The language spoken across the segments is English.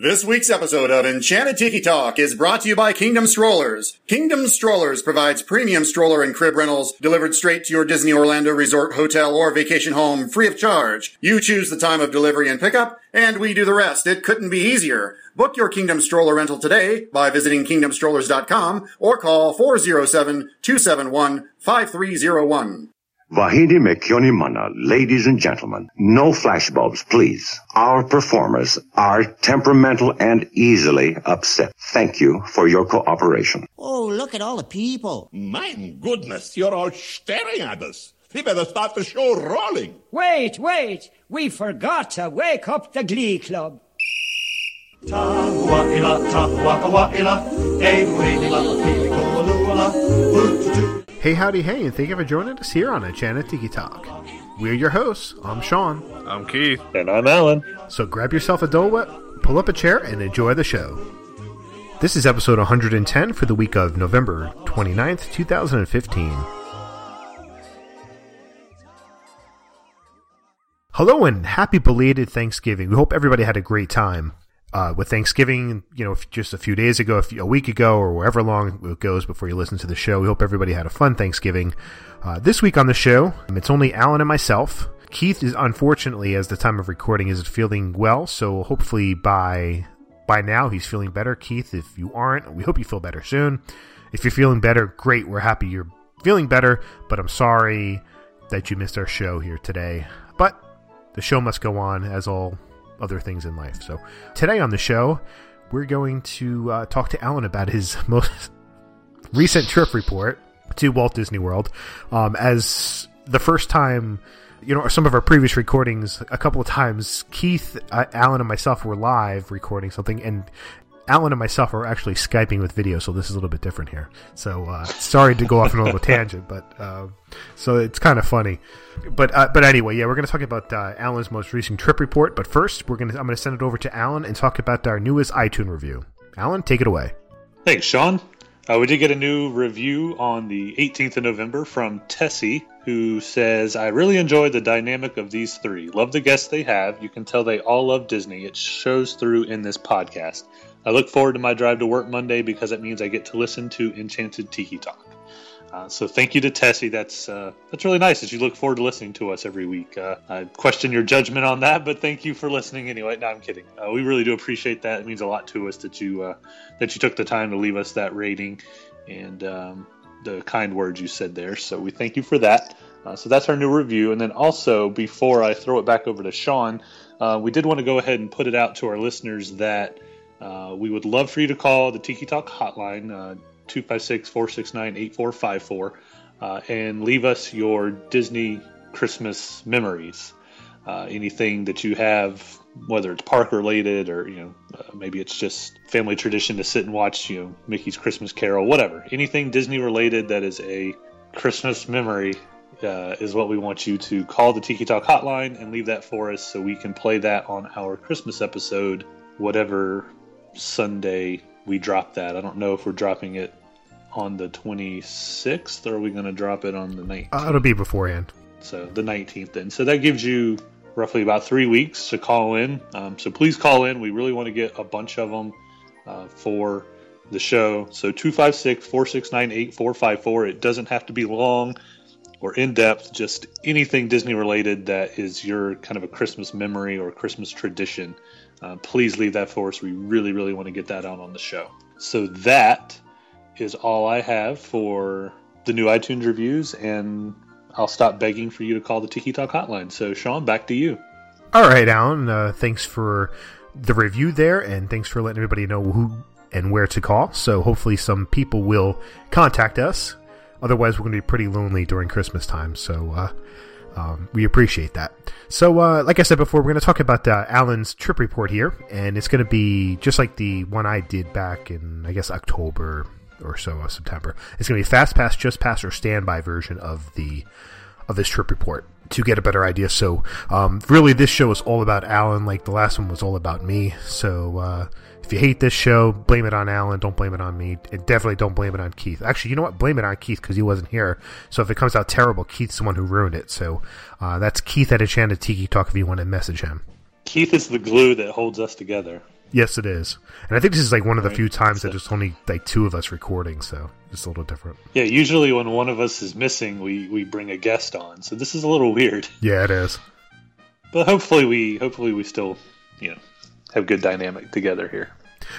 This week's episode of Enchanted Tiki Talk is brought to you by Kingdom Strollers. Kingdom Strollers provides premium stroller and crib rentals delivered straight to your Disney Orlando resort, hotel, or vacation home free of charge. You choose the time of delivery and pickup, and we do the rest. It couldn't be easier. Book your Kingdom Stroller rental today by visiting kingdomstrollers.com or call 407-271-5301. Vahidi Mekyoni Mana, ladies and gentlemen, no flashbulbs, please. Our performers are temperamental and easily upset. Thank you for your cooperation. Oh, look at all the people. My goodness, you're all staring at us. We better start the show rolling. Wait, wait. We forgot to wake up the Glee Club. Hey, howdy, hey, and thank you for joining us here on Enchanted Tiki Talk. We're your hosts. I'm Sean. I'm Keith. And I'm Alan. So grab yourself a Dole Whip, pull up a chair, and enjoy the show. This is episode 110 for the week of November 29th, 2015. Hello and happy belated Thanksgiving. We hope everybody had a great time. Uh, with Thanksgiving, you know, just a few days ago, a, few, a, week ago, or wherever long it goes before you listen to the show, we hope everybody had a fun Thanksgiving. Uh, this week on the show, it's only Alan and myself. Keith is unfortunately, as the time of recording, is feeling well, so hopefully by by now he's feeling better. Keith, if you aren't, we hope you feel better soon. If you're feeling better, great. We're happy you're feeling better, but I'm sorry that you missed our show here today. But the show must go on, as all other things in life. So today on the show, we're going to uh, talk to Alan about his most recent trip report to Walt Disney World. Um, as the first time, you know, some of our previous recordings, a couple of times, Keith, uh, Alan, and myself were live recording something, and Alan and myself are actually Skyping with video, so this is a little bit different here. So uh, sorry to go off on a little tangent, but uh, so it's kind of funny. But uh, but anyway, yeah, we're going to talk about uh, Alan's most recent trip report. But first, we're going to I'm going to send it over to Alan and talk about our newest iTunes review. Alan, take it away. Thanks, Sean. Uh, we did get a new review on the 18th of November from Tessie, who says, I really enjoyed the dynamic of these three. Love the guests they have. You can tell they all love Disney. It shows through in this podcast. I look forward to my drive to work Monday because it means I get to listen to Enchanted Tiki Talk. Uh, so thank you to Tessie. That's uh, that's really nice that you look forward to listening to us every week. Uh, I question your judgment on that, but thank you for listening anyway. No, I'm kidding. Uh, we really do appreciate that. It means a lot to us that you uh, that you took the time to leave us that rating and um, the kind words you said there. So we thank you for that. Uh, so that's our new review. And then also, before I throw it back over to Sean, we did want to go ahead and put it out to our listeners that. Uh, we would love for you to call the Tiki Talk hotline, uh, 256 469 8454, uh, and leave us your Disney Christmas memories. Uh, anything that you have, whether it's park related or, you know, uh, maybe it's just family tradition to sit and watch, you know, Mickey's Christmas Carol, whatever. Anything Disney related that is a Christmas memory uh, is what we want you to call the Tiki Talk hotline and leave that for us so we can play that on our Christmas episode, whatever Sunday we drop that. I don't know if we're dropping it on the 26th or are we going to drop it on the 19th? Uh, it'll be beforehand. So the 19th then. So that gives you roughly about three weeks to call in. Um, so please call in. We really want to get a bunch of them uh, for the show. So 256 469 8454. It doesn't have to be long or in depth, just anything Disney related that is your kind of a Christmas memory or Christmas tradition uh, please leave that for us. We really, really want to get that out on the show. So that is all I have for the new iTunes reviews, and I'll stop begging for you to call the Tiki Talk hotline. So, Sean, back to you. All right, Alan. Uh, thanks for the review there, and thanks for letting everybody know who and where to call. So, hopefully, some people will contact us. Otherwise, we're going to be pretty lonely during Christmas time. So, uh, um, we appreciate that. So, uh, like I said before, we're going to talk about uh, Alan's trip report here, and it's going to be just like the one I did back in, I guess, October or so of September. It's going to be Fast Pass, Just Pass, or Standby version of the of this trip report to get a better idea. So, um, really, this show is all about Alan, like the last one was all about me. So, uh, if you hate this show, blame it on Alan. Don't blame it on me. And definitely don't blame it on Keith. Actually, you know what? Blame it on Keith because he wasn't here. So if it comes out terrible, Keith's the one who ruined it. So uh, that's Keith at Enchanted Tiki Talk if you want to message him. Keith is the glue that holds us together. Yes, it is. And I think this is like one of the few times that there's only like two of us recording, so it's a little different. Yeah, usually when one of us is missing, we we bring a guest on. So this is a little weird. Yeah, it is. But hopefully we hopefully we still, you know, have good dynamic together here.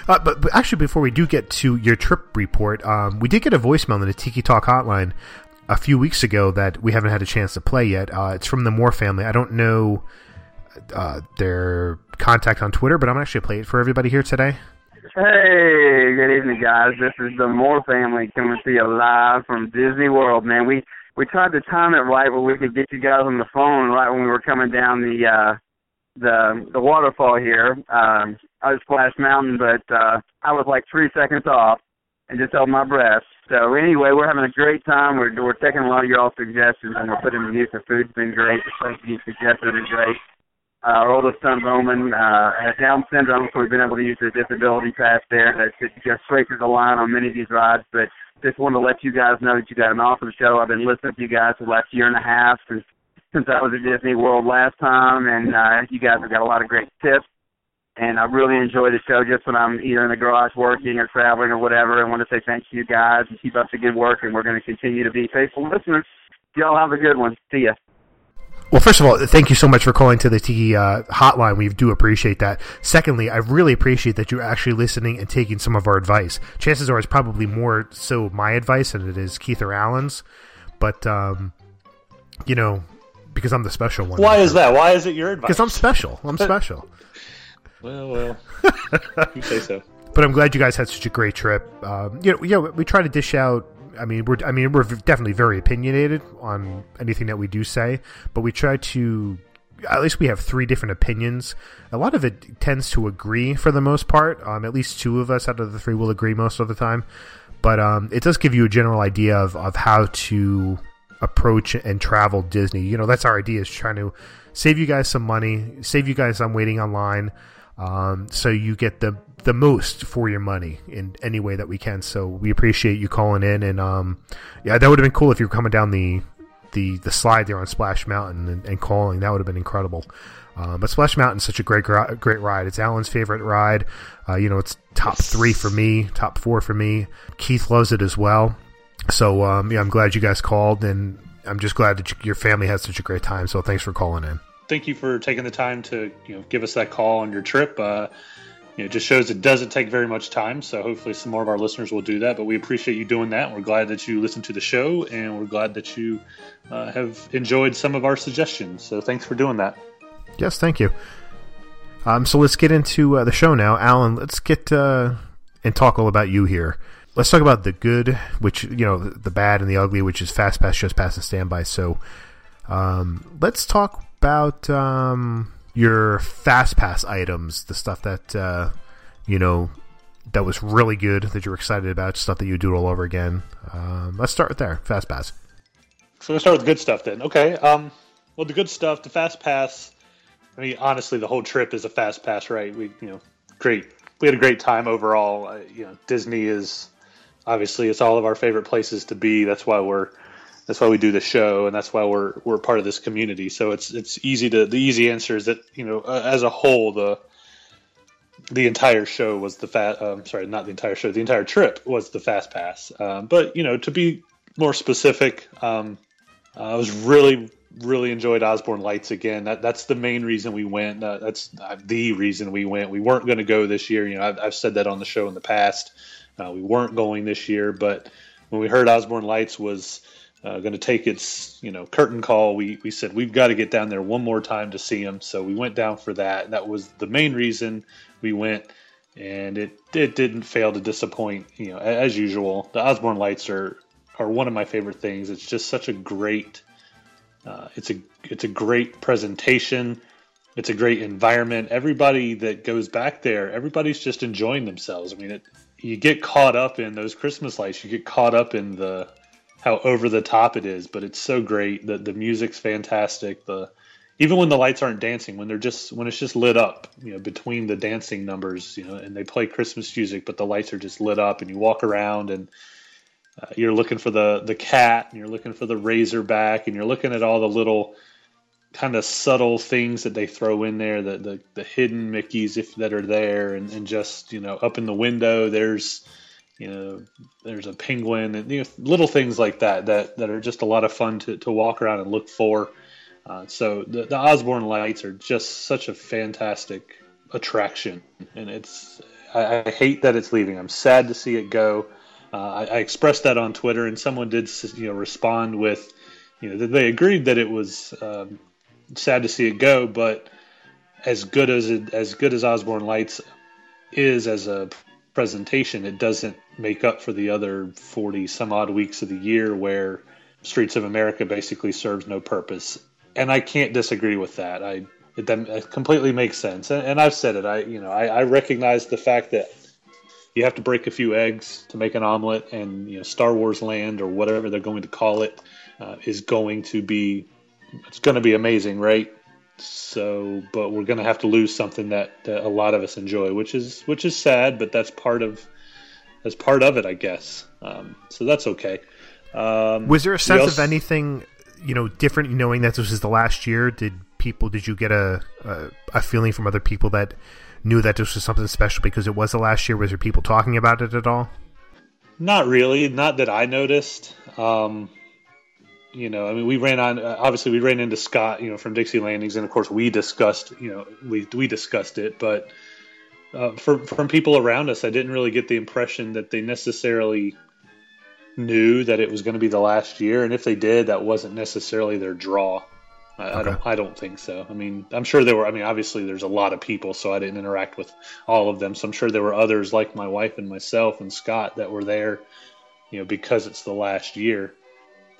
Uh, but, but actually, before we do get to your trip report, um, we did get a voicemail on the Tiki Talk hotline a few weeks ago that we haven't had a chance to play yet. Uh, it's from the Moore family. I don't know uh, their contact on Twitter, but I'm actually play it for everybody here today. Hey, good evening, guys. This is the Moore family coming to you live from Disney World. Man, we we tried to time it right where we could get you guys on the phone right when we were coming down the uh, the the waterfall here. Um, I was Splash Mountain, but uh, I was like three seconds off and just held my breath. So anyway, we're having a great time. We're we're taking a lot of your all suggestions and we're putting them to use. The food's been great. The place you suggested been great. Uh, our oldest son Roman uh, has Down syndrome, so we've been able to use the disability pass there. That just straight the line on many of these rides. But just wanted to let you guys know that you got an awesome show. I've been listening to you guys for the last year and a half since since I was at Disney World last time, and uh, you guys have got a lot of great tips. And I really enjoy the show just when I'm either in the garage working or traveling or whatever. I want to say thank you guys and keep up the good work, and we're going to continue to be faithful listeners. Y'all have a good one. See ya. Well, first of all, thank you so much for calling to the Tiki uh, hotline. We do appreciate that. Secondly, I really appreciate that you're actually listening and taking some of our advice. Chances are it's probably more so my advice than it is Keith or Alan's. But, um, you know, because I'm the special one. Why is that? Why is it your advice? Because I'm special. I'm special. well, well, you say so. But I'm glad you guys had such a great trip. Um, you know, yeah, we try to dish out I mean, we're I mean we're definitely very opinionated on anything that we do say, but we try to at least we have three different opinions. A lot of it tends to agree for the most part. Um, at least two of us out of the three will agree most of the time. But um, it does give you a general idea of, of how to approach and travel Disney. You know, that's our idea is trying to save you guys some money, save you guys some waiting online, um, so you get the the most for your money in any way that we can. So we appreciate you calling in, and um, yeah, that would have been cool if you were coming down the the the slide there on Splash Mountain and, and calling. That would have been incredible. Uh, but Splash Mountain's such a great great ride. It's Alan's favorite ride. Uh, you know, it's top three for me, top four for me. Keith loves it as well. So um, yeah, I'm glad you guys called, and I'm just glad that your family had such a great time. So thanks for calling in. Thank you for taking the time to you know give us that call on your trip. Uh, it just shows it doesn't take very much time. So hopefully some more of our listeners will do that. But we appreciate you doing that. We're glad that you listened to the show, and we're glad that you uh, have enjoyed some of our suggestions. So thanks for doing that. Yes, thank you. Um, so let's get into uh, the show now, Alan. Let's get uh, and talk all about you here. Let's talk about the good, which you know, the bad and the ugly, which is fast pass, just pass, and standby. So um, let's talk about. Um, your fast pass items, the stuff that uh, you know that was really good that you're excited about, stuff that you do all over again. Um, let's start with there, fast pass. So let's start with good stuff then. Okay. Um, well, the good stuff, the fast pass. I mean, honestly, the whole trip is a fast pass, right? We, you know, great. We had a great time overall. Uh, you know, Disney is obviously it's all of our favorite places to be. That's why we're that's why we do the show, and that's why we're we're part of this community. So it's it's easy to the easy answer is that you know uh, as a whole the the entire show was the fat. Um, sorry, not the entire show. The entire trip was the fast pass. Um, but you know, to be more specific, um, I was really really enjoyed Osborne Lights again. That that's the main reason we went. Uh, that's uh, the reason we went. We weren't going to go this year. You know, I've, I've, said that on the show in the past. Uh, we weren't going this year, but when we heard Osborne Lights was uh, going to take its you know curtain call. We we said we've got to get down there one more time to see him. So we went down for that. That was the main reason we went, and it it didn't fail to disappoint. You know, as usual, the Osborne lights are are one of my favorite things. It's just such a great. Uh, it's a it's a great presentation. It's a great environment. Everybody that goes back there, everybody's just enjoying themselves. I mean, it, you get caught up in those Christmas lights. You get caught up in the how over the top it is, but it's so great. The the music's fantastic. The even when the lights aren't dancing, when they're just when it's just lit up, you know, between the dancing numbers, you know, and they play Christmas music, but the lights are just lit up, and you walk around and uh, you're looking for the the cat, and you're looking for the razorback, and you're looking at all the little kind of subtle things that they throw in there, the the, the hidden Mickeys if that are there, and, and just you know up in the window there's you know there's a penguin and you know, little things like that that that are just a lot of fun to, to walk around and look for. Uh, so the, the Osborne lights are just such a fantastic attraction, and it's I, I hate that it's leaving. I'm sad to see it go. Uh, I, I, expressed that on Twitter, and someone did you know respond with you know they agreed that it was um, sad to see it go, but as good as it, as good as Osborne Lights is as a presentation, it doesn't make up for the other forty some odd weeks of the year where Streets of America basically serves no purpose. And I can't disagree with that. I it, it completely makes sense, and, and, I've said it. I you know I, I recognize the fact that you have to break a few eggs to make an omelet, and you know Star Wars Land or whatever they're going to call it uh, is going to be it's going to be amazing, right? So, but we're going to have to lose something that, that a lot of us enjoy, which is which is sad, but that's part of that's part of it, I guess. Um, so that's okay. Um, was there a sense also, of anything, you know, different knowing that this was the last year? Did people? Did you get a, a a feeling from other people that knew that this was something special because it was the last year? Was there people talking about it at all? Not really. Not that I noticed. Um, you know, I mean, we ran on. Uh, obviously, we ran into Scott, you know, from Dixie Landings, and of course, we discussed, you know, we we discussed it. But uh, from from people around us, I didn't really get the impression that they necessarily knew that it was going to be the last year, and if they did, that wasn't necessarily their draw. I, okay. I, don't. I don't think so. I mean, I'm sure there were. I mean, obviously, there's a lot of people, so I didn't interact with all of them. So I'm sure there were others like my wife and myself and Scott that were there, you know, because it's the last year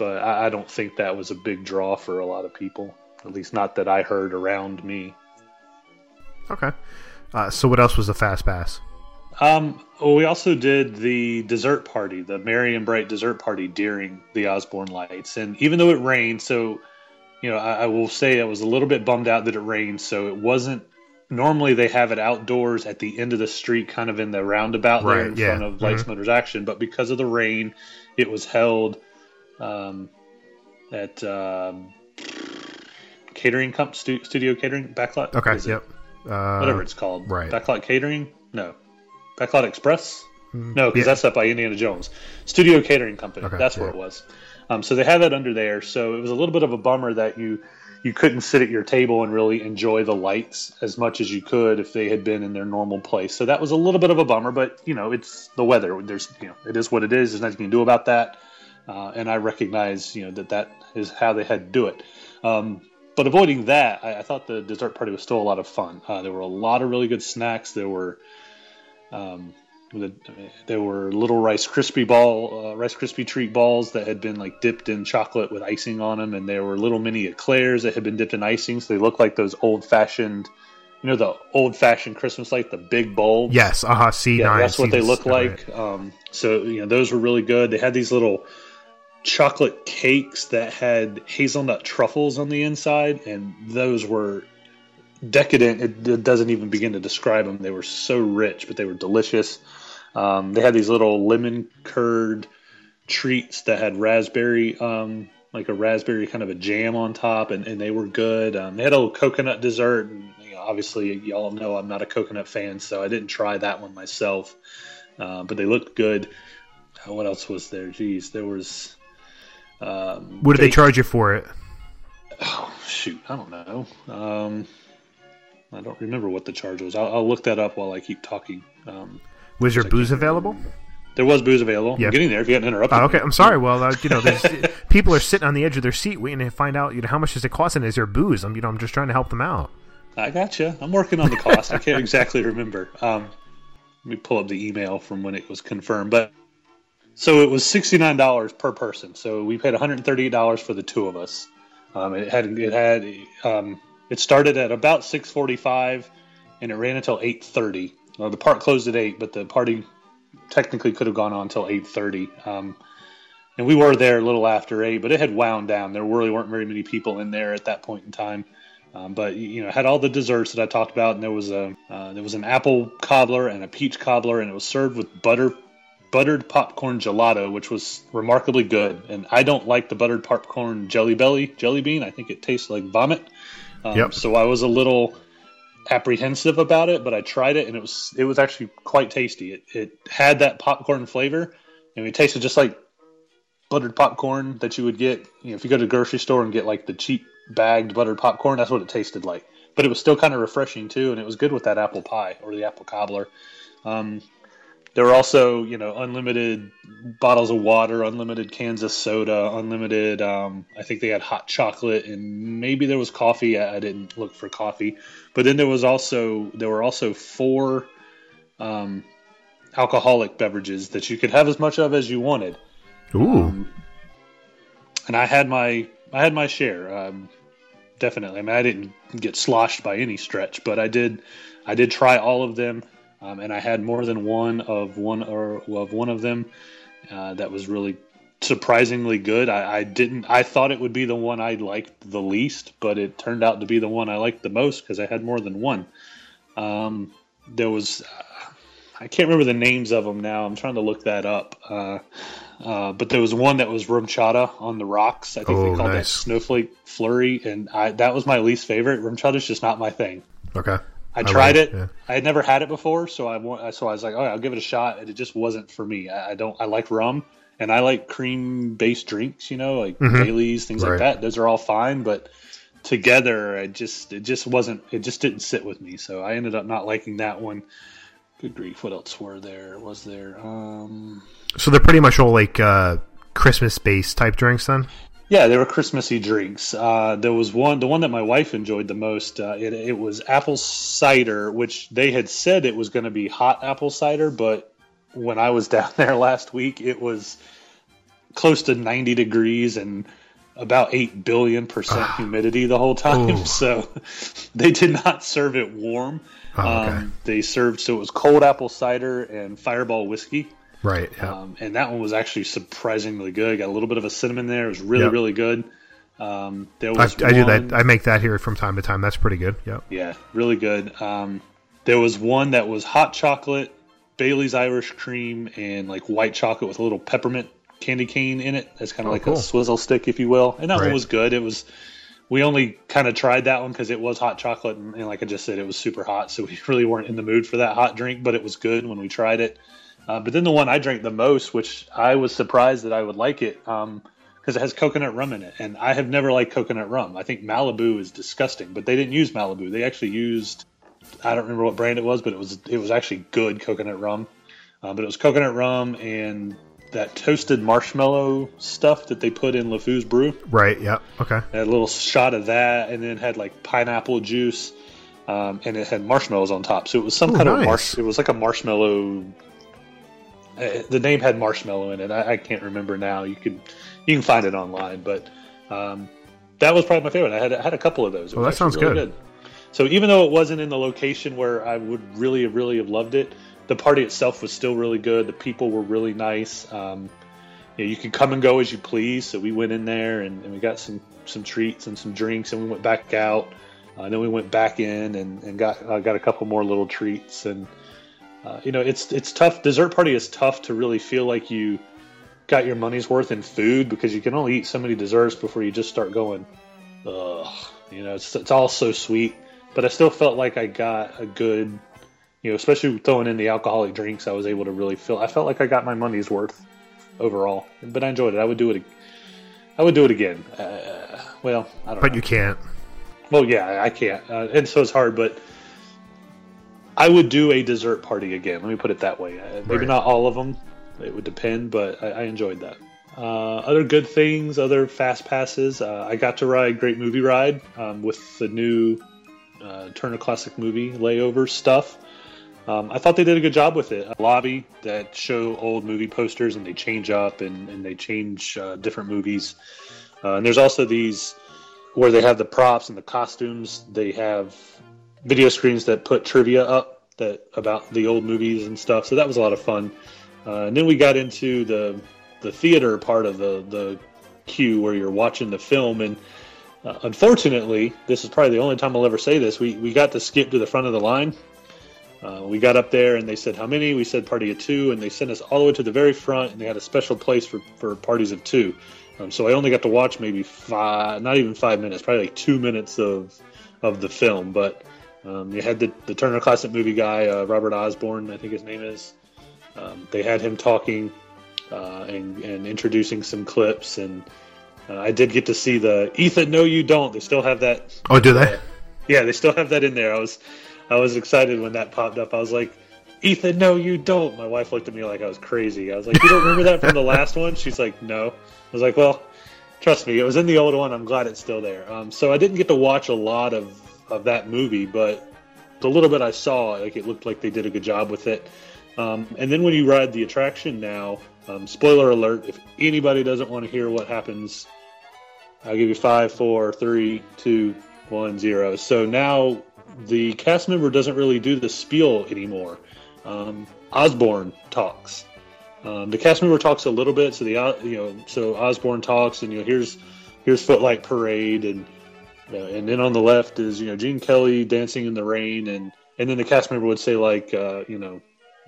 but I, I don't think that was a big draw for a lot of people. At least not that I heard around me. Okay. Uh, so what else was the fast pass? Um, well, we also did the dessert party, the Merry and Bright dessert party during the Osborne Lights, and even though it rained, so you know, I, I, will say I was a little bit bummed out that it rained. So it wasn't. Normally they have it outdoors at the end of the street, kind of in the roundabout right, there in yeah. front of Lights mm-hmm. Motors Action, but because of the rain, it was held um, at um, catering comp stu- studio catering backlot. Okay. Yep. Uh, whatever it's called. Right. Backlot catering. No. Backlot Express. Mm, no, because yeah. that's up by Indiana Jones. Studio Catering Company. Okay, that's yeah. where it was. Um, so they had that under there. So it was a little bit of a bummer that you you couldn't sit at your table and really enjoy the lights as much as you could if they had been in their normal place. So that was a little bit of a bummer, but you know, it's the weather. There's you know, it is what it is. There's nothing you can do about that uh, and I recognize you know that that is how they had to do it. Um, but avoiding that, I, I, thought the dessert party was still a lot of fun. Uh, there were a lot of really good snacks. There were um, the, there were little Rice Krispie ball, uh, Rice Krispie treat balls that had been like dipped in chocolate with icing on them, and there were little mini eclairs that had been dipped in icing, so they looked like those old fashioned, you know, the old fashioned Christmas light, the big bulbs. Yes, uh huh. C yeah, that's what they look like. Um, so you know, those were really good. They had these little chocolate cakes that had hazelnut truffles on the inside, and those were decadent. It, doesn't even begin to describe them. They were so rich, but they were delicious. Um, they had these little lemon curd treats that had raspberry, um, like a raspberry kind of a jam on top, and, and they were good. Um, they had a little coconut dessert, and you know, obviously, y'all know I'm not a coconut fan, so I didn't try that one myself. Uh, but they looked good. Uh, what else was there? Geez, there was um, what did they, they charge you for it? Oh shoot, I don't know. Um, I don't remember what the charge was. I'll, I'll look that up while I keep talking. Um, was there booze available? There was booze available. Yeah. I'm getting there. If you hadn't interrupted. Oh, okay, I'm sorry. Well, uh, you know, people are sitting on the edge of their seat waiting to find out, you know, how much does it cost, and is there booze? I'm, you know, I'm just trying to help them out. I got you. I'm working on the cost. I can't exactly remember. Um, let me pull up the email from when it was confirmed, but so it was sixty nine dollars per person. So we paid one hundred thirty eight dollars for the two of us. Um, it had it had um, it started at about six forty five, and it ran until eight thirty. Well, the park closed at eight, but the party technically could have gone on until eight thirty. Um, and we were there a little after eight, but it had wound down. There really weren't very many people in there at that point in time. Um, but you know, had all the desserts that I talked about, and there was a uh, there was an apple cobbler and a peach cobbler, and it was served with butter buttered popcorn gelato, which was remarkably good. And I don't like the buttered popcorn jelly belly jelly bean. I think it tastes like vomit. Um, Yep. So I was a little apprehensive about it, but I tried it and it was it was actually quite tasty. It it had that popcorn flavor, and it tasted just like buttered popcorn that you would get. You know, if you go to the grocery store and get like the cheap bagged buttered popcorn, that's what it tasted like. But it was still kind of refreshing too, and it was good with that apple pie or the apple cobbler. Um, there were also, you know, unlimited bottles of water, unlimited cans of soda, unlimited. Um, I think they had hot chocolate, and maybe there was coffee. I, I didn't look for coffee, but then there was also there were also four um, alcoholic beverages that you could have as much of as you wanted Ooh. and I had my I had my share. Um, definitely. I mean, I didn't get sloshed by any stretch, but I did I did try all of them, um, and I had more than one of one or of one of them uh, that was really surprisingly good. I, I didn't I thought it would be the one I liked the least, but it turned out to be the one I liked the most because I had more than one. Um, there was I can't remember the names of them now. I'm trying to look that up. Uh, uh, but there was one that was RumChata on the rocks. I think Oh, they called that snowflake flurry, and I, that was my least favorite. RumChata is just not my thing. Okay. I I tried like- it. yeah. I had never had it before, so I so I was like, oh, I'll give it a shot, and it just wasn't for me. I, I don't. I like rum, and I like cream based drinks. You know, like Mhm. Bailey's, things Right. like that. Those are all fine, but together, it just it just wasn't. It just didn't sit with me. So I ended up not liking that one. Good grief! What else were there? Was there? Um, So they're pretty much all like uh, Christmas based type drinks then? Yeah, they were Christmassy drinks. Uh, there was one, the one that my wife enjoyed the most. Uh, it, it was apple cider, which they had said it was going to be hot apple cider, but when I was down there last week, it was close to 90 degrees and about 8 billion percent humidity the whole time. Ooh. So they did not serve it warm. Oh, okay. um, they served, so it was cold apple cider and fireball whiskey. Right. Yeah. Um, and that one was actually surprisingly good. Got a little bit of a cinnamon there. It was really, Yep. really good. Um, there I, was I do that. I make that here from time to time. That's pretty good. Yep. yeah, really good. Um, there was one that was hot chocolate, Bailey's Irish cream, and like white chocolate with a little peppermint candy cane in it. That's kind of Oh, like cool. a swizzle stick, if you will. And that Right. one was good. It was. We only kind of tried that one because it was hot chocolate, and, and like I just said, it was super hot, so we really weren't in the mood for that hot drink. But it was good when we tried it. Uh, but then the one I drank the most, which I was surprised that I would like it, because it has coconut rum in it, and I have never liked coconut rum. I think Malibu is disgusting, but they didn't use Malibu. They actually used I don't remember what brand it was, but it was it was actually good coconut rum. Uh, but it was coconut rum and that toasted marshmallow stuff that they put in LeFou's brew. Right. Yeah. Okay. Had a little shot of that, and then had like pineapple juice, um, and it had marshmallows on top. So it was some Ooh, kind of nice. marsh. It was like a marshmallow. Uh, the name had marshmallow in it. I, I can't remember now. You can you can find it online, but um, that was probably my favorite. I had I had a couple of those. Well, that sounds really good. So even though it wasn't in the location where I would really really have loved it, the party itself was still really good. The people were really nice. Um, you, know, you could come and go as you please. So we went in there and, and we got some some treats and some drinks, and we went back out. Uh, and then we went back in and, and got uh, got a couple more little treats. And uh, you know, it's it's tough. Dessert party is tough to really feel like you got your money's worth in food because you can only eat so many desserts before you just start going, ugh. You know, it's it's all so sweet. But I still felt like I got a good, you know, especially throwing in the alcoholic drinks. I was able to really feel. I felt like I got my money's worth overall. But I enjoyed it. I would do it. I would do it again. Uh, well, I don't. But know. you can't. Well, yeah, I can't, uh, and so it's hard. But I would do a dessert party again. Let me put it that way. Uh, maybe Right. not all of them. It would depend, but I, I enjoyed that. Uh, other good things, other fast passes. Uh, I got to ride Great Movie Ride um, with the new uh, Turner Classic Movie layover stuff. Um, I thought they did a good job with it. A lobby that show old movie posters and they change up and, and they change uh, different movies. Uh, and there's also these where they have the props and the costumes. They have video screens that put trivia up that about the old movies and stuff. So that was a lot of fun. Uh, and then we got into the the theater part of the the queue where you're watching the film and uh, unfortunately this is probably the only time i'll ever say this we, we got to skip to the front of the line Uh, we got up there and they said how many? We said party of two, and they sent us all the way to the very front, and they had a special place for, for parties of two. Um, so I only got to watch maybe five, not even five minutes, probably like two minutes of of the film. But um, you had the, the Turner Classic Movie guy, uh, Robert Osborne, I think his name is. Um, they had him talking uh, and, and introducing some clips, and uh, I did get to see the Ethan. No, you don't. They still have that. Oh, do they? Yeah, they still have that in there. I was I was excited when that popped up. I was like, Ethan, no, you don't. My wife looked at me like I was crazy. I was like, you don't remember that from the last one? She's like, no. I was like, well, trust me, it was in the old one. I'm glad it's still there. Um, so I didn't get to watch a lot of, of that movie, but the little bit I saw, like it looked like they did a good job with it. Um, and then when you ride the attraction now, um, spoiler alert: if anybody doesn't want to hear what happens, I'll give you five, four, three, two, one, zero. So now the cast member doesn't really do the spiel anymore. Um, Osborne talks. Um, the cast member talks a little bit, so the you know so Osborne talks, and you know here's here's Footlight Parade, and and then on the left is you know Gene Kelly dancing in the rain, and and then the cast member would say like uh, you know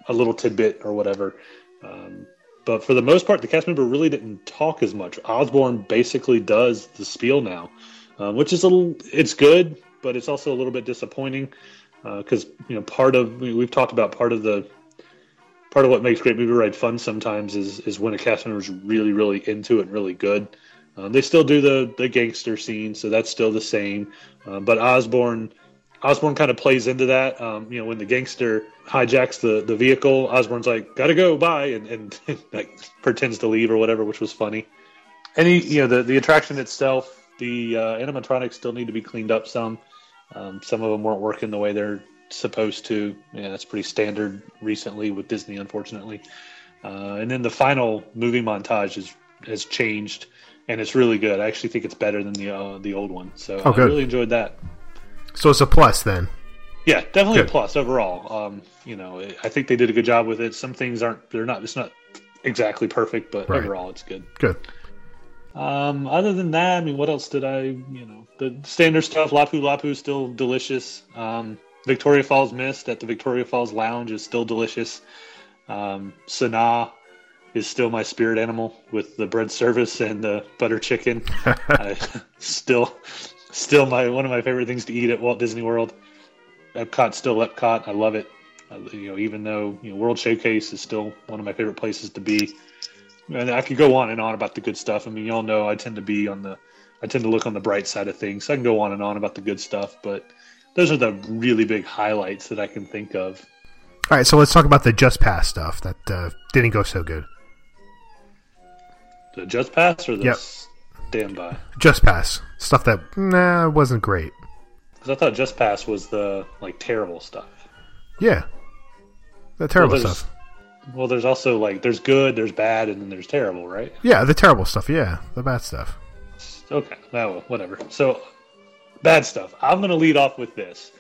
a little tidbit or whatever. Um, but for the most part, the cast member really didn't talk as much. Osborne basically does the spiel now, um, which is a little it's good, but it's also a little bit disappointing because uh, you know part of we've talked about part of the part of what makes great movie ride fun sometimes is is when a cast member is really really into it and really good. Uh, they still do the the gangster scene, so that's still the same. Uh, but Osborne Osborne kind of plays into that. Um, you know, when the gangster hijacks the, the vehicle, Osborne's like, "Gotta go, bye," and, and like pretends to leave or whatever, which was funny. Any you know, the the attraction itself, the uh, animatronics still need to be cleaned up some. Um, some of them weren't working the way they're supposed to. Yeah, that's pretty standard recently with Disney, unfortunately. Uh, and then the final movie montage is, has changed, and it's really good. I actually think it's better than the uh, the old one. So oh, I really enjoyed that. So it's a plus then. Yeah, definitely good. a plus overall. Um, you know, I think they did a good job with it. Some things aren't. They're not. It's not exactly perfect, but right. overall, it's good. Good. Um, other than that, I mean, what else did I? You know, the standard stuff. Lapu Lapu is still delicious. Um, Victoria Falls Mist at the Victoria Falls Lounge is still delicious. Um, Sanaa is still my spirit animal with the bread service and the butter chicken. I, still, still my one of my favorite things to eat at Walt Disney World. Epcot still Epcot. I love it. You know, even though you know World Showcase is still one of my favorite places to be. And I could go on and on about the good stuff. I mean, y'all know I tend to be on the, I tend to look on the bright side of things. So I can go on and on about the good stuff, but those are the really big highlights that I can think of. All right, so let's talk about the Just Pass stuff that uh, didn't go so good. The Just Pass or the yep. standby? Just Pass stuff that nah wasn't great. Because I thought Just Pass was the like terrible stuff. Yeah, the terrible well, stuff. Well, there's also like there's good, there's bad, and then there's terrible, right? Yeah, the terrible stuff. Yeah, the bad stuff. Okay, well, whatever. So, bad stuff. I'm going to lead off with this,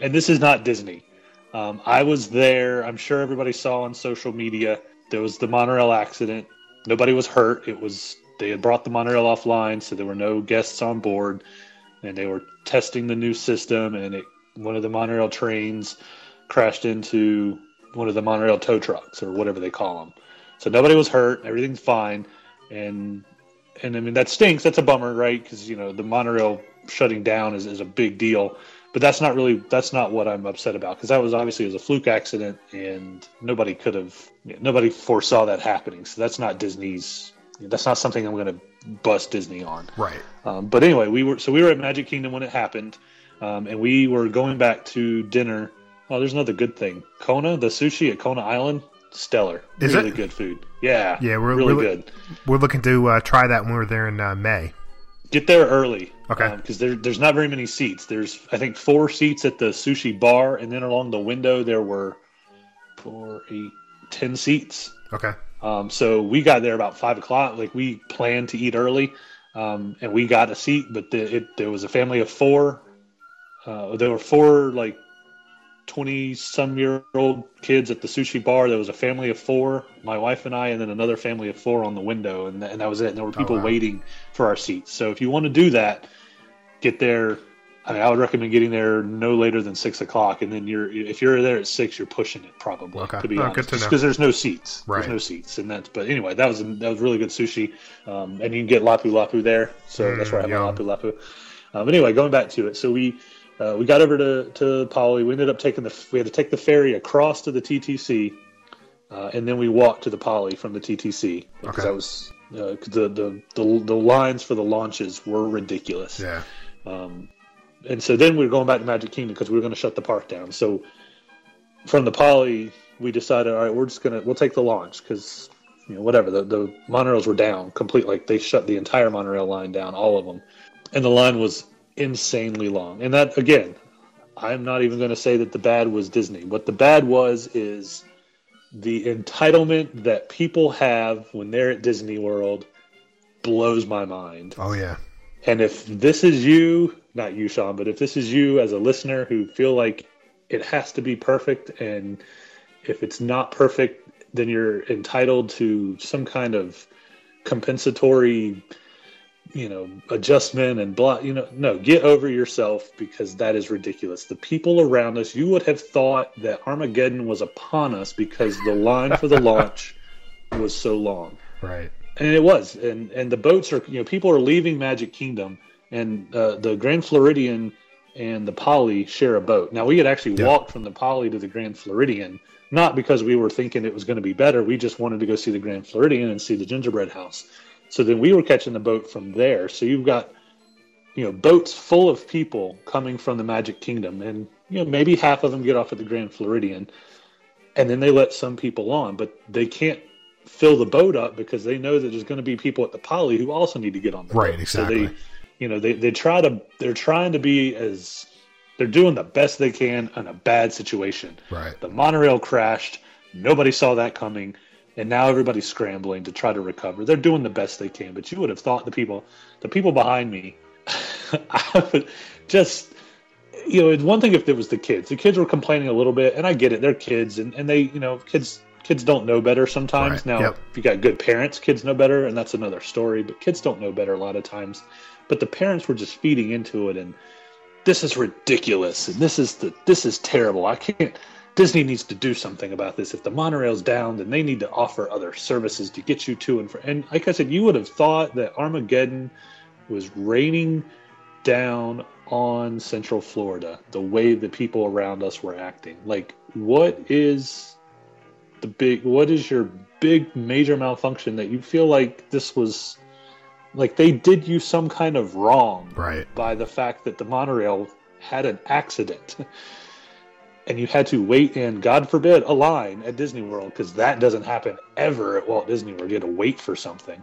and this is not Disney. Um, I was there. I'm sure everybody saw on social media. There was the monorail accident. Nobody was hurt. It was they had brought the monorail offline, so there were no guests on board, and they were testing the new system. And it, one of the monorail trains crashed into one of the monorail tow trucks or whatever they call them. So nobody was hurt. Everything's fine, and and I mean that stinks. That's a bummer, right? Because you know the monorail shutting down is, is a big deal. But that's not really that's not what I'm upset about because that was obviously was a fluke accident and nobody could have nobody foresaw that happening. So that's not Disney's. That's not something I'm going to bust Disney on. Right. Um, but anyway, we were so we were at Magic Kingdom when it happened, um, and we were going back to dinner Oh, there's another good thing. Kona, the sushi at Kona Island, stellar. Is really it? good food. Yeah. Yeah, we're really we're, good. We're looking to uh, try that when we're there in uh, May. Get there early. Okay. Because um, there, there's not very many seats. There's, I think, four seats at the sushi bar, and then along the window there were four, eight, ten seats. Okay. Um, so we got there about five o'clock. Like we planned to eat early, um, and we got a seat, but the, it, there was a family of four. Uh, there were four like 20 some year old kids at the sushi bar. There was a family of four, my wife and I, and then another family of four on the window, and, and that was it. And there were oh, people oh, wow. waiting for our seats. So if you want to do that, get there I mean, I would recommend getting there no later than six o'clock, and then you're if you're there at six, you're pushing it probably. Okay. To be Oh, honest, good to know. because there's no seats. Right. There's no seats, and that's. But anyway, that was that was really good sushi, um, and you can get lapu lapu there. So that's where I have Mm, my lapu lapu. Um, anyway, going back to it, so we uh, we got over to to Poly. We ended up taking the we had to take the ferry across to the TTC, uh, and then we walked to the Poly from the TTC because Okay. that was uh, the, the the the lines for the launches were ridiculous. Yeah. Um, and so then we were going back to Magic Kingdom because we were going to shut the park down. So from the Poly, we decided, all right, we're just gonna we'll take the launch because you know whatever the the monorails were down complete. Like they shut the entire monorail line down, all of them, and the line was insanely long. And that again, I'm not even going to say that the bad was Disney. What the bad was is the entitlement that people have when they're at Disney World blows my mind. Oh yeah. And if this is you, not you, Sean, but if this is you as a listener who feel like it has to be perfect, and if it's not perfect, then you're entitled to some kind of compensatory, you know, adjustment and blah, you know, no, get over yourself because that is ridiculous. The people around us, you would have thought that Armageddon was upon us because the line for the launch was so long Right. and it was and and the boats are you know people are leaving magic kingdom and uh, the grand floridian and the poly share a boat now we had actually Yeah. walked from the poly to the grand floridian not because we were thinking it was going to be better we just wanted to go see the grand floridian and see the gingerbread house so then we were catching the boat from there so you've got you know boats full of people coming from the magic kingdom and you know maybe half of them get off at the grand floridian and then they let some people on but they can't fill the boat up because they know that there's going to be people at the poly who also need to get on the Right, boat. exactly. So they, you know, they, they try to they're trying to be as they're doing the best they can in a bad situation. Right. The monorail crashed. Nobody saw that coming, and now everybody's scrambling to try to recover. They're doing the best they can, but you would have thought the people, the people behind me, I would just you know, it's one thing if it was the kids. The kids were complaining a little bit, and I get it. They're kids, and, and they, you know, kids kids don't know better sometimes. Right, Now, yep. if you got good parents, kids know better, and that's another story. But kids don't know better a lot of times. But the parents were just feeding into it, and this is ridiculous, and this is the this is terrible. I can't. Disney needs to do something about this. If the monorail's down, then they need to offer other services to get you to and from. And like I said, you would have thought that Armageddon was raining down on Central Florida the way the people around us were acting. Like, what is the big? What is your big major malfunction that you feel like this was? Like they did you some kind of wrong Right. by the fact that the monorail had an accident. And you had to wait in, God forbid, a line at Disney World because that doesn't happen ever at Walt Disney World. You had to wait for something.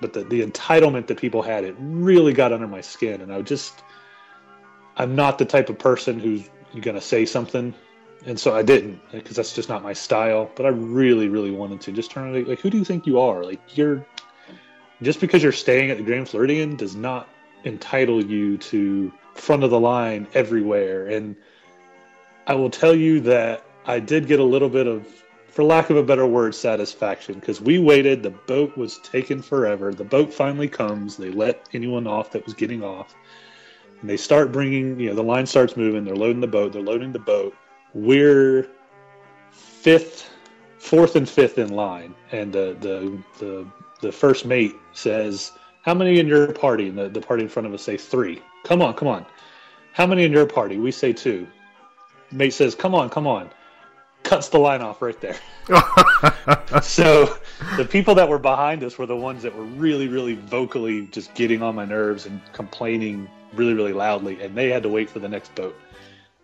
But the, the entitlement that people had, it really got under my skin. And I just, I'm not the type of person who's going to say something. And so I didn't because that's just not my style. But I really, really wanted to just turn it like, who do you think you are? Like, you're just because you're staying at the Grand Floridian does not entitle you to front of the line everywhere. And I will tell you that I did get a little bit of, for lack of a better word, satisfaction because we waited. The boat was taking forever. The boat finally comes. They let anyone off that was getting off. And they start bringing, you know, the line starts moving. They're loading the boat. They're loading the boat. We're fifth, fourth and fifth in line. And the, the, the, the first mate says, How many in your party? And the, the party in front of us say three. Come on, come on. How many in your party? We say two. Mate says, "Come on, come on." Cuts the line off right there. so the people that were behind us were the ones that were really, really vocally just getting on my nerves and complaining really, really loudly, and they had to wait for the next boat.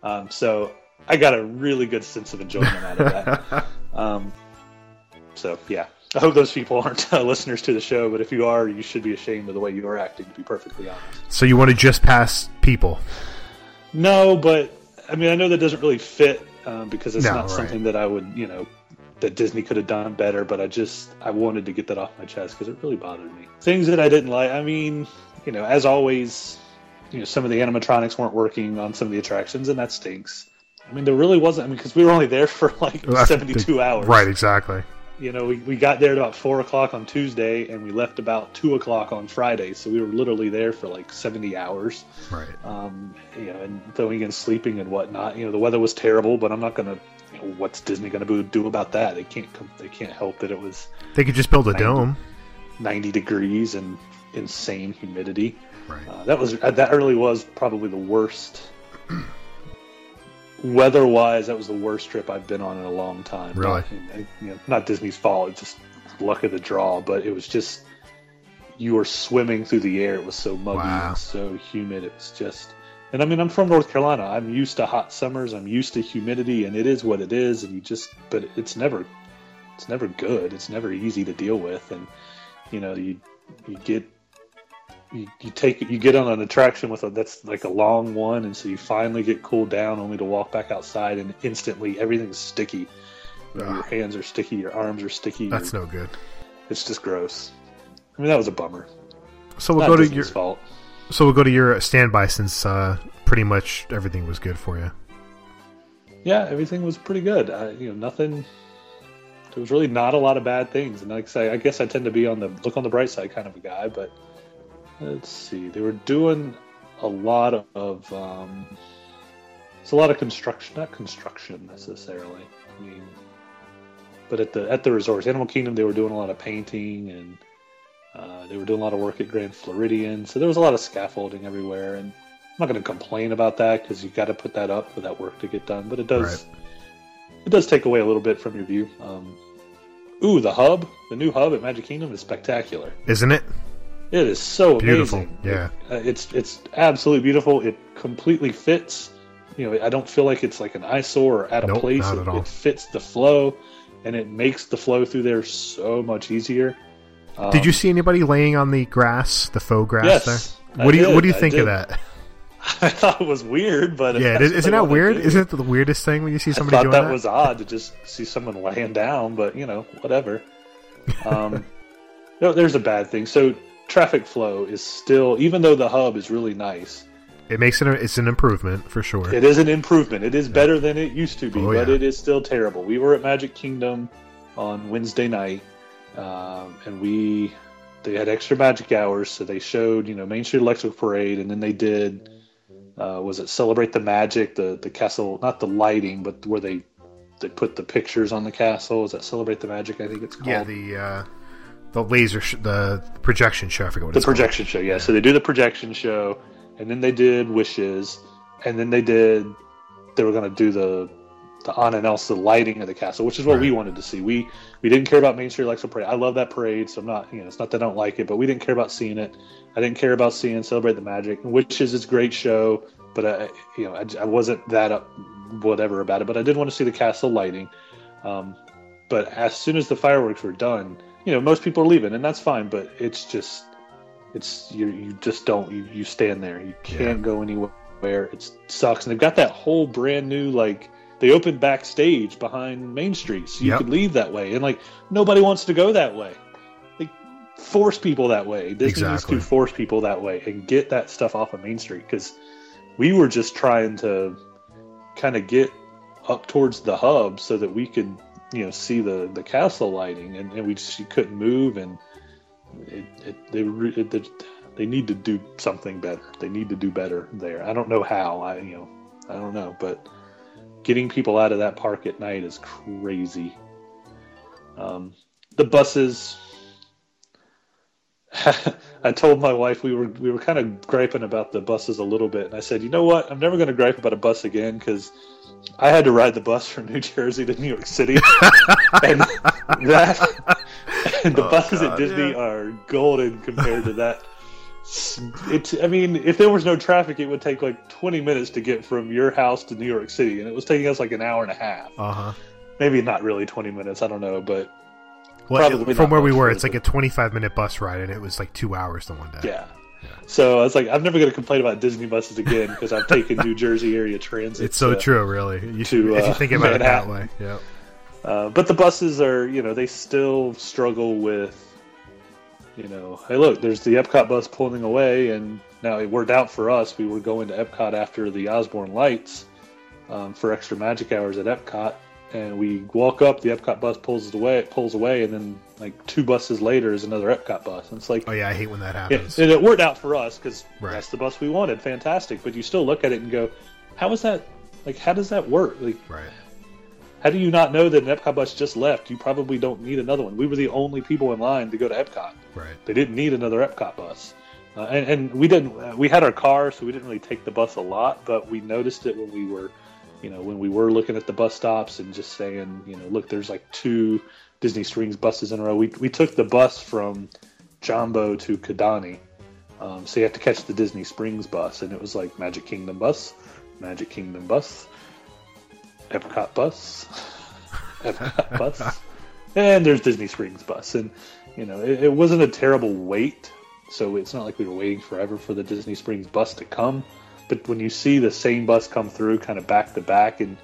Um, so I got a really good sense of enjoyment out of that. um, so yeah, I hope those people aren't uh, listeners to the show, but if you are, you should be ashamed of the way you are acting. To be perfectly honest. So you want to just pass people? No, but I mean, I know that doesn't really fit um, because it's No, not right. something that I would, you know, that Disney could have done better. But I just I wanted to get that off my chest because it really bothered me. Things that I didn't like. I mean, you know, as always, you know, some of the animatronics weren't working on some of the attractions, and that stinks. I mean, there really wasn't. I mean, because we were only there for like Well, seventy-two hours, Right. Exactly. You know, we, we got there at about four o'clock on Tuesday, and we left about two o'clock on Friday. So we were literally there for like seventy hours. Right. Um, you know, and throwing in sleeping and whatnot. You know, the weather was terrible, but I'm not gonna. You know, what's Disney gonna do about that? They can't. com- They can't help that it was They could just build a 90. dome. 90 degrees and insane humidity. Right. Uh, that was uh, that really was probably the worst. Weather-wise, that was the worst trip I've been on in a long time. Really? Not, you know, not Disney's fault. It's just luck of the draw. But it was just you were swimming through the air. It was so muggy Wow. and so humid. It was just. And I mean, I'm from North Carolina. I'm used to hot summers. I'm used to humidity, and it is what it is. And you just, but it's never, it's never good. It's never easy to deal with. And you know, you you get you, you take you get on an attraction with a that's like a long one, and so you finally get cooled down, only to walk back outside, and instantly everything's sticky. You know, your hands are sticky, your arms are sticky. That's no good. It's just gross. I mean, that was a bummer. So we'll Not go to your fault. so we'll go to your standby since uh, pretty much everything was good for you. Yeah, everything was pretty good. I, you know, nothing. There was really not a lot of bad things, and like I say, I guess I tend to be on the look on the bright side kind of a guy. But let's see, they were doing a lot of. Um, it's a lot of construction, not construction necessarily. I mean, but at the at the resorts, Animal Kingdom, they were doing a lot of painting and uh, they were doing a lot of work at Grand Floridian. So there was a lot of scaffolding everywhere, and I'm not going to complain about that because you've got to put that up for that work to get done. But it does it does take away a little bit from your view. Um, ooh, the hub, the new hub at Magic Kingdom is spectacular. Isn't it? It is so Beautiful, amazing. yeah. Uh, it's it's absolutely beautiful. It completely fits. You know, I don't feel like it's like an eyesore or out of Nope, place. not it, it fits the flow, and it makes the flow through there so much easier. Um, Did you see anybody laying on the grass, the faux grass Yes, there? I What do you did, What do you I think of that? I thought it was weird, but Yeah, isn't that weird? Isn't it the weirdest thing when you see somebody I thought doing that, that? was odd to just see someone laying down, but you know, whatever. Um, no, there's a bad thing. So traffic flow is still, even though the hub is really nice, It makes it. A, it's an improvement for sure. it is an improvement. It is better than it used to be, Oh, but yeah. it is still terrible. We were at Magic Kingdom on Wednesday night, um, and we they had extra magic hours, so they showed you know Main Street Electric Parade, and then they did uh, was it Celebrate the Magic, the the castle, not the lighting, but where they they put the pictures on the castle. Is that Celebrate the Magic? I think it's called. yeah, the uh, the laser, sh- the projection show. I forget what the it's called. projection show yeah. so they do the projection show and then they did wishes and then they did they were going to do the the on and else the lighting of the castle which is what we wanted to see we we didn't care about main street electric parade i love that parade so i'm not you know it's not that i don't like it but we didn't care about seeing it i didn't care about seeing celebrate the magic wishes is a great show but i you know i, I wasn't that up whatever about it but i did want to see the castle lighting um, but as soon as the fireworks were done, you know, most people are leaving, and that's fine. But it's just, it's you, you just don't, you, you stand there. You can't go anywhere. It sucks. And they've got that whole brand new like they opened backstage behind Main Street, so you Yep. could leave that way, and like nobody wants to go that way. They force people that way. Disney Exactly. needs to force people that way and get that stuff off of Main Street because we were just trying to kind of get up towards the hub so that we could you know see the the castle lighting and, and we just you couldn't move and it, it they it, they need to do something better. They need to do better there. I don't know how i you know i don't know but getting people out of that park at night is crazy. Um the buses I told my wife we were we were kind of griping about the buses a little bit, and I said, you know what, I'm never going to gripe about a bus again because I had to ride the bus from New Jersey to New York City, and that and the Oh, buses God, at Disney yeah. are golden compared to that. It, I mean, if there was no traffic, it would take like 20 minutes to get from your house to New York City, and it was taking us like an hour and a half. Uh huh. Maybe not really 20 minutes, I don't know, but Well, Probably from not where we much were, it's like a 25 minute bus ride, and it was like two hours the one day. Yeah. So I was like, I'm never going to complain about Disney buses again because I've taken New Jersey area transit. It's so to- true, really. You should, to, if you uh, think about it that way. Yeah. Uh, but the buses are, you know, they still struggle with, you know, hey, look, there's the Epcot bus pulling away, and now it worked out for us. We were going to Epcot after the Osborne Lights um, for extra magic hours at Epcot, and we walk up. The Epcot bus pulls away, it pulls away, and then like two buses later is another Epcot bus. And it's like, Oh yeah, I hate when that happens. and it worked out for us because Right. that's the bus we wanted. Fantastic. But you still look at it and go, how is that? Like, how does that work? Like, right. how do you not know that an Epcot bus just left? You probably don't need another one. We were the only people in line to go to Epcot. Right. They didn't need another Epcot bus. Uh, and, and we didn't. Uh, we had our car, so we didn't really take the bus a lot. But we noticed it when we were, you know, when we were looking at the bus stops and just saying, you know, look, there's like two Disney Springs buses in a row. We we took the bus from Jambo to Kidani, um, so you have to catch the Disney Springs bus, and it was like Magic Kingdom bus, Magic Kingdom bus, Epcot bus, Epcot bus, and there's Disney Springs bus, and you know it, it wasn't a terrible wait, so it's not like we were waiting forever for the Disney Springs bus to come. But when you see the same bus come through, kind of back to back, and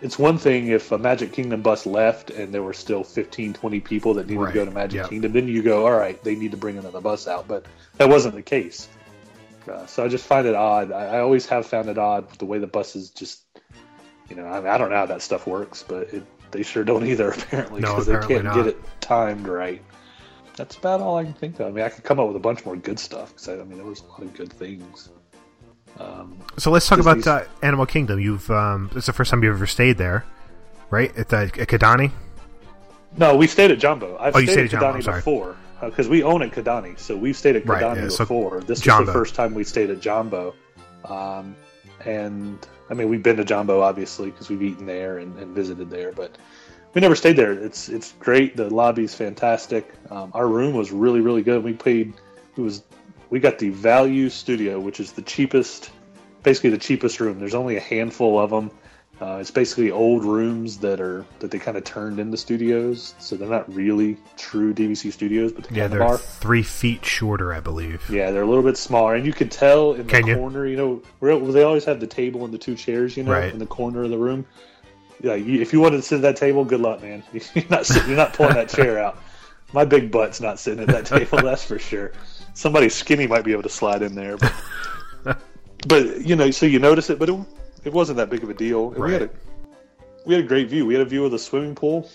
it's one thing if a Magic Kingdom bus left and there were still 15, 20 people that needed Right, to go to Magic yeah. Kingdom, then you go, all right, they need to bring another bus out. But that wasn't the case. Uh, so I just find it odd. I, I always have found it odd the way the buses just, you know, I, mean, I don't know how that stuff works, but it, they sure don't either apparently No, because they can't not. get it timed right. That's about all I can think of. I mean, I could come up with a bunch more good stuff because I, I mean, there was a lot of good things. Um, So let's talk about uh, Animal Kingdom. You've um, it's the first time you've ever stayed there, right? At the at Kidani. No, we stayed at Jambo. I've Oh, you stayed, stayed at at Jambo, Kidani sorry. before because we own at Kidani, so we've stayed at Right, Kidani yeah, so before. This was the first time we stayed at Jambo, um, and I mean we've been to Jambo obviously because we've eaten there and, and visited there, but we never stayed there. It's it's great. The lobby's fantastic. Um, our room was really really good. We paid. It was we got the value studio, which is the cheapest, basically the cheapest room. There's only a handful of them. Uh, it's basically old rooms that are that they kind of turned into studios, so they're not really true DVC studios, but they Yeah, they're are. three feet shorter, I believe. Yeah, they're a little bit smaller, and you could tell in the Can corner. You know, where where they always have the table and the two chairs. You know, Right. in the corner of the room. Yeah, you, if you wanted to sit at that table, good luck, man. You're not sitting, you're not pulling that chair out. My big butt's not sitting at that table, that's for sure. Somebody skinny might be able to slide in there, but but you know, so you notice it, but it, it wasn't that big of a deal. And We had a we had a great view. We had a view of the swimming pool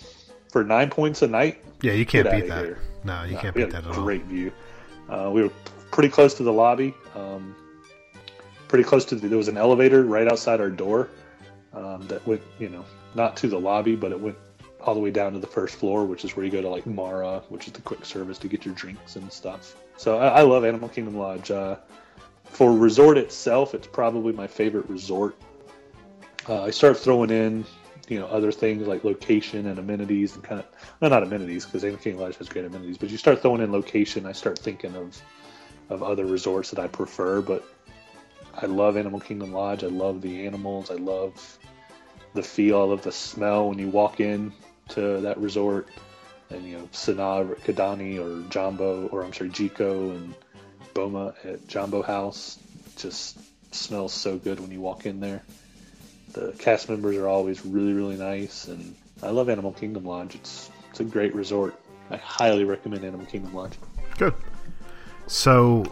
for nine points a night. Yeah, you can't Get beat that. here. No, you No, can't beat that at all. great view. Uh, we were pretty close to the lobby. Um, pretty close to the, there was an elevator right outside our door um, that went, you know, not to the lobby, but it went all the way down to the first floor, which is where you go to like Mara, which is the quick service to get your drinks and stuff. So I, I love Animal Kingdom Lodge. Uh, for resort itself, it's probably my favorite resort. Uh, I start throwing in, you know, other things like location and amenities and kind of, no, not amenities because Animal Kingdom Lodge has great amenities, but you start throwing in location. I start thinking of, of other resorts that I prefer, but I love Animal Kingdom Lodge. I love the animals. I love the feel. I love the smell when you walk in to that resort. And you know, Sanaa or Kidani or Jambo or I'm sorry, Jiko and Boma at Jambo House just smells so good when you walk in there. The cast members are always really, really nice, and I love Animal Kingdom Lodge. It's it's a great resort. I highly recommend Animal Kingdom Lodge. Good. So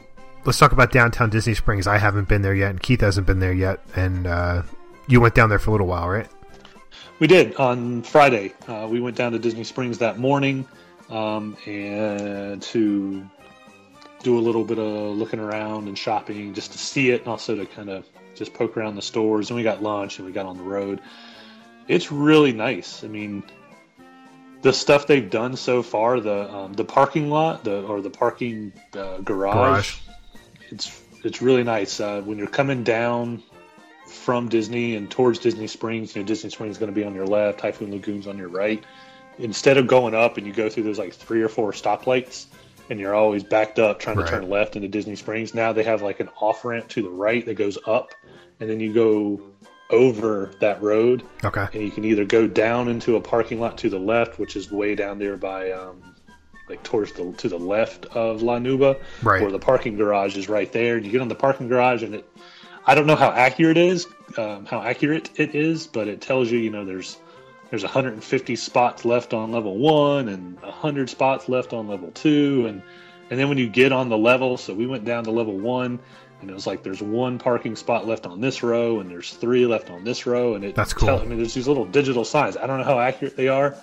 let's talk about downtown Disney Springs. I haven't been there yet, and Keith hasn't been there yet. And uh, you went down there for a little while, right? We did on Friday. Uh, we went down to Disney Springs that morning um, and to do a little bit of looking around and shopping just to see it, and also to kind of just poke around the stores. And we got lunch and we got on the road. It's really nice. I mean, the stuff they've done so far, the um, the parking lot, the or the parking uh, Garage. it's it's really nice uh, when you're coming down from Disney and towards Disney Springs. You know, Disney Springs is going to be on your left, Typhoon Lagoon's on your right. Instead of going up and you go through those like three or four stoplights, and you're always backed up trying Right. to turn left into Disney Springs. Now they have like an off ramp to the right that goes up, and then you go over that road, Okay. and you can either go down into a parking lot to the left, which is way down there by um, like towards the to the left of La Nouba, Right. or the parking garage is right there. And you get on the parking garage, and it I don't know how accurate it is, um, how accurate it is, but it tells you, you know, there's there's 150 spots left on level one and 100 spots left on level two, and and then when you get on the level, so we went down to level one, and it was like there's one parking spot left on this row, and there's three left on this row, and it That's cool. I mean, there's these little digital signs. I don't know how accurate they are.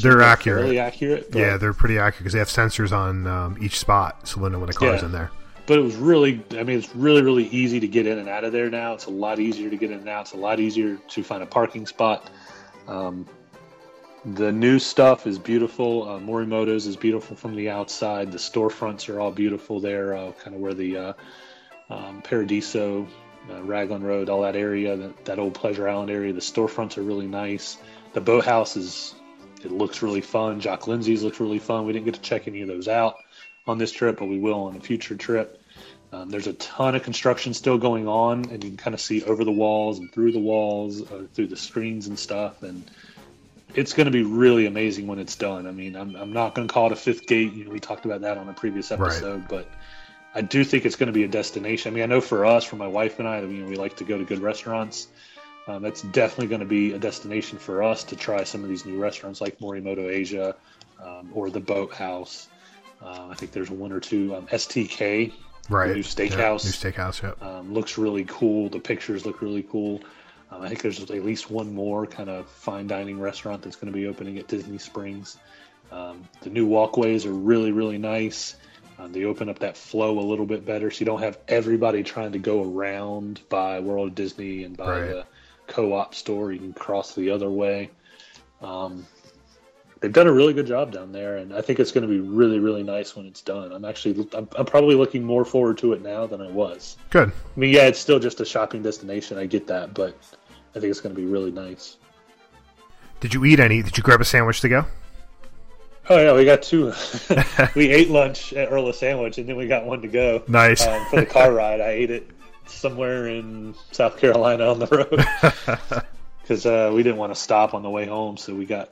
They're accurate. fairly accurate. Yeah, they're pretty accurate because they have sensors on um, each spot, so they'll know when a car's Yeah. in there. But it was really i mean it's really really easy to get in and out of there now. It's a lot easier to get in and out. It's a lot easier to find a parking spot. Um, the new stuff is beautiful. Uh, morimoto's is beautiful from the outside. The storefronts are all beautiful there uh, kind of where the uh, um, paradiso uh, raglan road all that area that, that old pleasure island area. The storefronts are really nice. The boathouse is it looks really fun. Jock lindsay's looks really fun. We didn't get to check any of those out on this trip, but we will on a future trip. Um, there's a ton of construction still going on, and you can kind of see over the walls and through the walls, uh, through the screens and stuff. And it's going to be really amazing when it's done. I mean, I'm, I'm not going to call it a fifth gate. You know, we talked about that on a previous episode, but I do think it's going to be a destination. I mean, I know for us, for my wife and I, you know, we like to go to good restaurants. Um, that's definitely going to be a destination for us to try some of these new restaurants like Morimoto Asia um, or the Boathouse. Uh, I think there's one or two. Um, STK, Right. the new Yeah, steakhouse, new steakhouse, yep. um, looks really cool. The pictures look really cool. Um, I think there's at least one more kind of fine dining restaurant that's going to be opening at Disney Springs. Um, the new walkways are really, really nice. Um, they open up that flow a little bit better, so you don't have everybody trying to go around by World of Disney and by Right. the co-op store. You can cross the other way. Um, they've done a really good job down there, and I think it's going to be really, really nice when it's done. I'm actually, I'm, I'm probably looking more forward to it now than I was. Good. I mean, yeah, it's still just a shopping destination. I get that, but I think it's going to be really nice. Did you eat any? Did you grab a sandwich to go? Oh yeah, we got two. we ate lunch at Earl of Sandwich, and then we got one to go. Nice. Um, for the car ride, I ate it somewhere in South Carolina on the road because uh, we didn't want to stop on the way home, so we got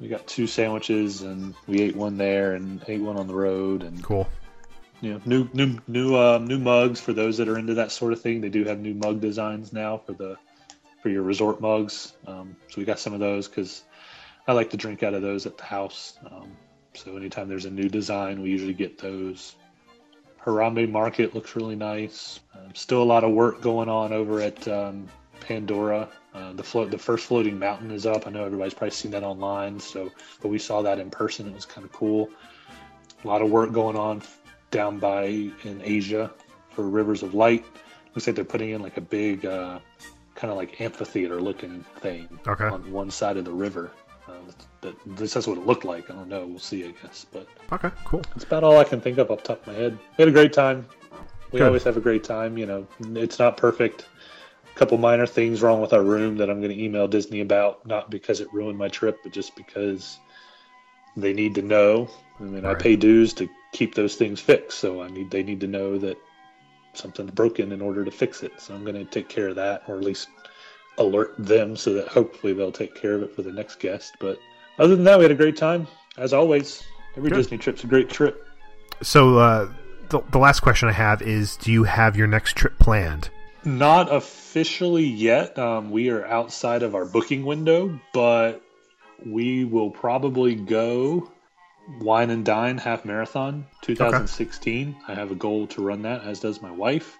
we got two sandwiches, and we ate one there and ate one on the road, and Cool. you know, new new new um, new mugs for those that are into that sort of thing. They do have new mug designs now for the for your resort mugs. Um, so we got some of those because I like to drink out of those at the house. Um, so anytime there's a new design, we usually get those. Harambe Market looks really nice. Um, still a lot of work going on over at um, Pandora. Uh, the float, the first floating mountain is up. I know everybody's probably seen that online. So, but we saw that in person. It was kind of cool. A lot of work going on down by in Asia for Rivers of Light. Looks like they're putting in like a big, uh, kind of like amphitheater looking thing Okay. on one side of the river. Uh, that, at least that's what it looked like. I don't know. We'll see, I guess. But Okay. Cool. that's about all I can think of off the top of my head. We had a great time. We Good. always have a great time. You know, it's not perfect. Couple minor things wrong with our room that I'm going to email Disney about, not because it ruined my trip, but just because they need to know. I mean, I pay dues to keep those things fixed, so I need they need to know that something's broken in order to fix it. So I'm going to take care of that, or at least alert them so that hopefully they'll take care of it for the next guest. But other than that, we had a great time as always. Every Good. Disney trip's a great trip. So uh, the the last question I have is: Do you have your next trip planned? Not officially yet. Um, we are outside of our booking window, but we will probably go wine and dine half marathon 2016. I have a goal to run that, as does my wife.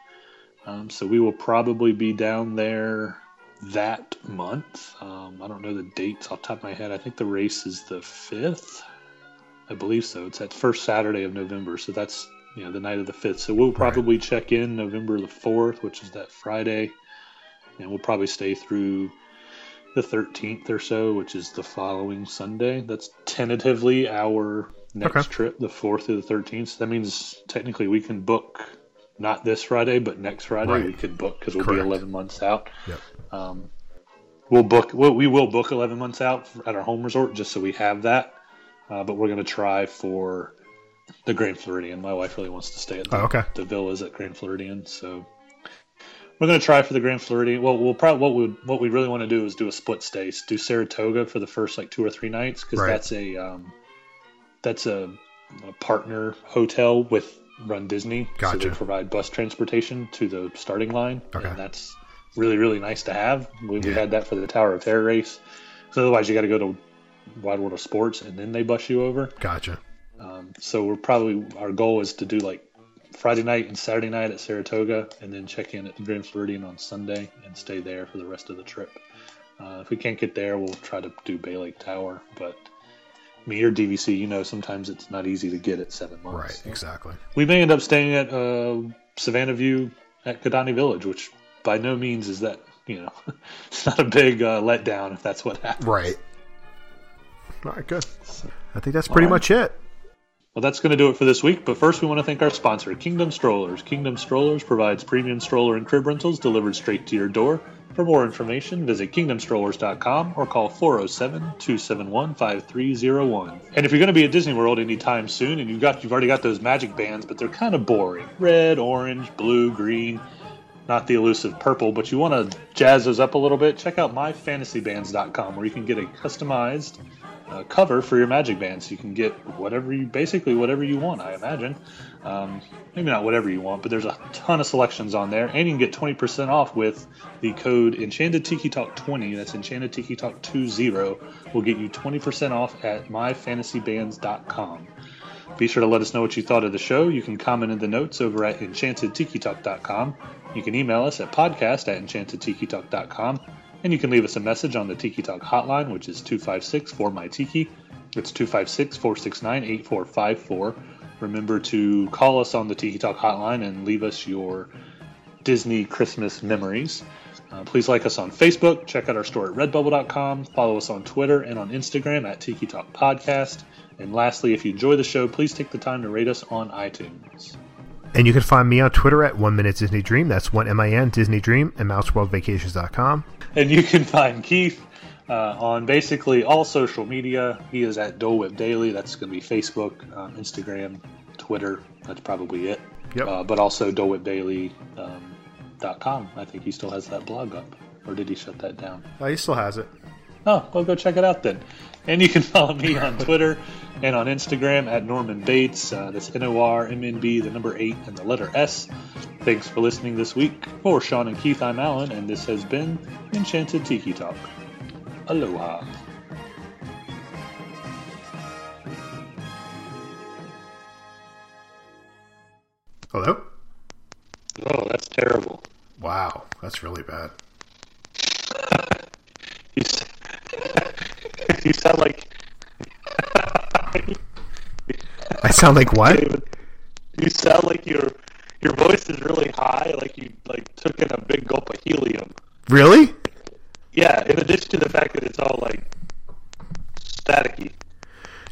Um, so we will probably be down there that month. Um, I don't know the dates off the top of my head. I think the race is the fifth. I believe so. It's that first Saturday of November, so that's you know the night of the fifth. So we'll probably check in November the fourth, which is that Friday, and we'll probably stay through the thirteenth or so, which is the following Sunday. That's tentatively our next Okay. trip, the fourth through the thirteenth. So that means technically we can book not this Friday, but next Friday Right. we could book because we'll Correct. be eleven months out. Yep. Um, we'll book. Well, we will book eleven months out at our home resort just so we have that. Uh, but we're going to try for the Grand Floridian. My wife really wants to stay at the, Oh, okay. the villas at Grand Floridian, so we're going to try for the Grand Floridian. Well, we'll probably what we what we really want to do is do a split stay. Do Saratoga for the first like two or three nights because Right. that's a um, that's a, a partner hotel with Run Disney, so they provide bus transportation to the starting line, Okay. and that's really really nice to have. We, we had that for the Tower of Terror race. So otherwise, you got to go to Wide World of Sports and then they bus you over. Gotcha. Um, so we're probably our goal is to do like Friday night and Saturday night at Saratoga, and then check in at the Grand Floridian on Sunday and stay there for the rest of the trip. Uh, if we can't get there, we'll try to do Bay Lake Tower. But me or DVC, you know, sometimes it's not easy to get at seven months. Right, exactly. We may end up staying at uh, Savannah View at Kidani Village, which by no means is that you know, it's not a big uh, letdown if that's what happens. Right. All right, good. I think that's pretty right. much it. Well, that's going to do it for this week, but first we want to thank our sponsor, Kingdom Strollers. Kingdom Strollers provides premium stroller and crib rentals delivered straight to your door. For more information, visit kingdomstrollers.com or call 407 271 5301. And if you're going to be at Disney World anytime soon and you've, got, you've already got those magic bands, but they're kind of boring red, orange, blue, green, not the elusive purple, but you want to jazz those up a little bit, check out myfantasybands.com where you can get a customized uh, cover for your magic bands. You can get whatever you, basically whatever you want, I imagine. Um, maybe not whatever you want, but there's a ton of selections on there, and you can get 20% off with the code Enchanted Tiki Talk 20. That's Enchanted Tiki Talk 20 will get you 20% off at myfantasybands.com. Be sure to let us know what you thought of the show. You can comment in the notes over at enchantedtikitalk.com. You can email us at podcast at enchantedtikitalk.com. And you can leave us a message on the Tiki Talk hotline, which is 256 4 my Tiki. It's 256 469 8454. Remember to call us on the Tiki Talk hotline and leave us your Disney Christmas memories. Uh, please like us on Facebook, check out our store at redbubble.com, follow us on Twitter and on Instagram at Tiki Talk Podcast. And lastly, if you enjoy the show, please take the time to rate us on iTunes. And you can find me on Twitter at One Minute Disney Dream. That's one M I N Disney Dream and MouseWorldVacations.com. And you can find Keith uh, on basically all social media. He is at Dole Whip Daily. That's going to be Facebook, um, Instagram, Twitter. That's probably it. Yep. Uh, but also DoleWhipDaily.com. Um, I think he still has that blog up. Or did he shut that down? Oh, he still has it. Oh, well, go check it out then. And you can follow me on Twitter and on Instagram at Norman Bates. Uh, that's N O R M N B, the number 8, and the letter S. Thanks for listening this week. For Sean and Keith, I'm Alan, and this has been Enchanted Tiki Talk. Aloha. Hello? Oh, that's terrible. Wow, that's really bad. you, sound like. I sound like what? David, you sound like your your voice is really high, like you like took in a big gulp of helium. Really? Yeah. In addition to the fact that it's all like staticky.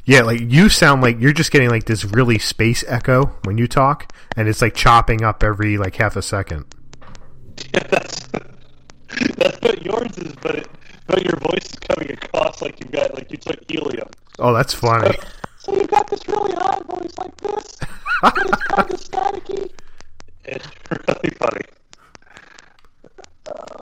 Yeah, like you sound like you're just getting like this really space echo when you talk, and it's like chopping up every like half a second. Yeah, that's that's what yours is, but it, but your voice is coming across like you got like you took helium. Oh, that's funny. So, so you got this really high voice like this, but it's kind of staticky. It's really funny. Uh,